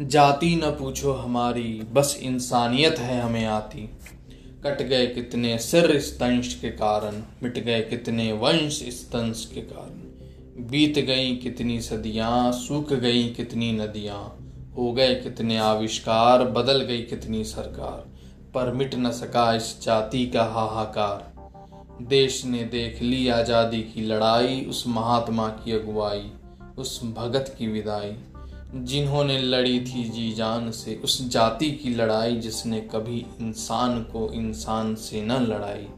जाति न पूछो हमारी, बस इंसानियत है हमें आती। कट गए कितने सिर इस दंश के कारण, मिट गए कितने वंश इस दंश के कारण। बीत गई कितनी सदियाँ, सूख गई कितनी नदियाँ, हो गए कितने आविष्कार, बदल गई कितनी सरकार। पर मिट न सका इस जाति का हाहाकार। देश ने देख ली आज़ादी की लड़ाई, उस महात्मा की अगुवाई, उस भगत की विदाई। जिन्होंने लड़ी थी जी जान से, उस जाति की लड़ाई जिसने कभी इंसान को इंसान से न लड़ाई।